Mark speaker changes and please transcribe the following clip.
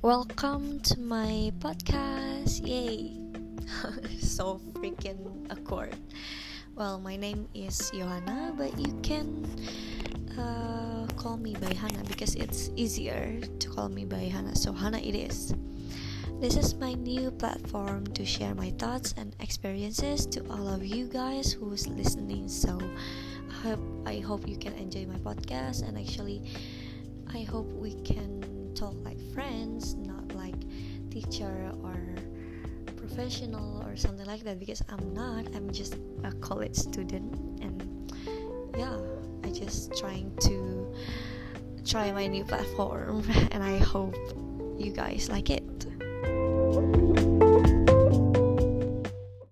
Speaker 1: Welcome to my podcast. Yay! so freaking awkward. Well, my name is Johanna, but you can uh, call me by Hannah because it's easier to call me by Hannah. So, Hannah, it is. This is my new platform to share my thoughts and experiences to all of you guys who's listening. So, I hope, I hope you can enjoy my podcast and actually, I hope we can talk like friends, not like teacher or professional or something like that because I'm not. I'm just a college student and yeah, I just trying to try my new platform and I hope you guys like it.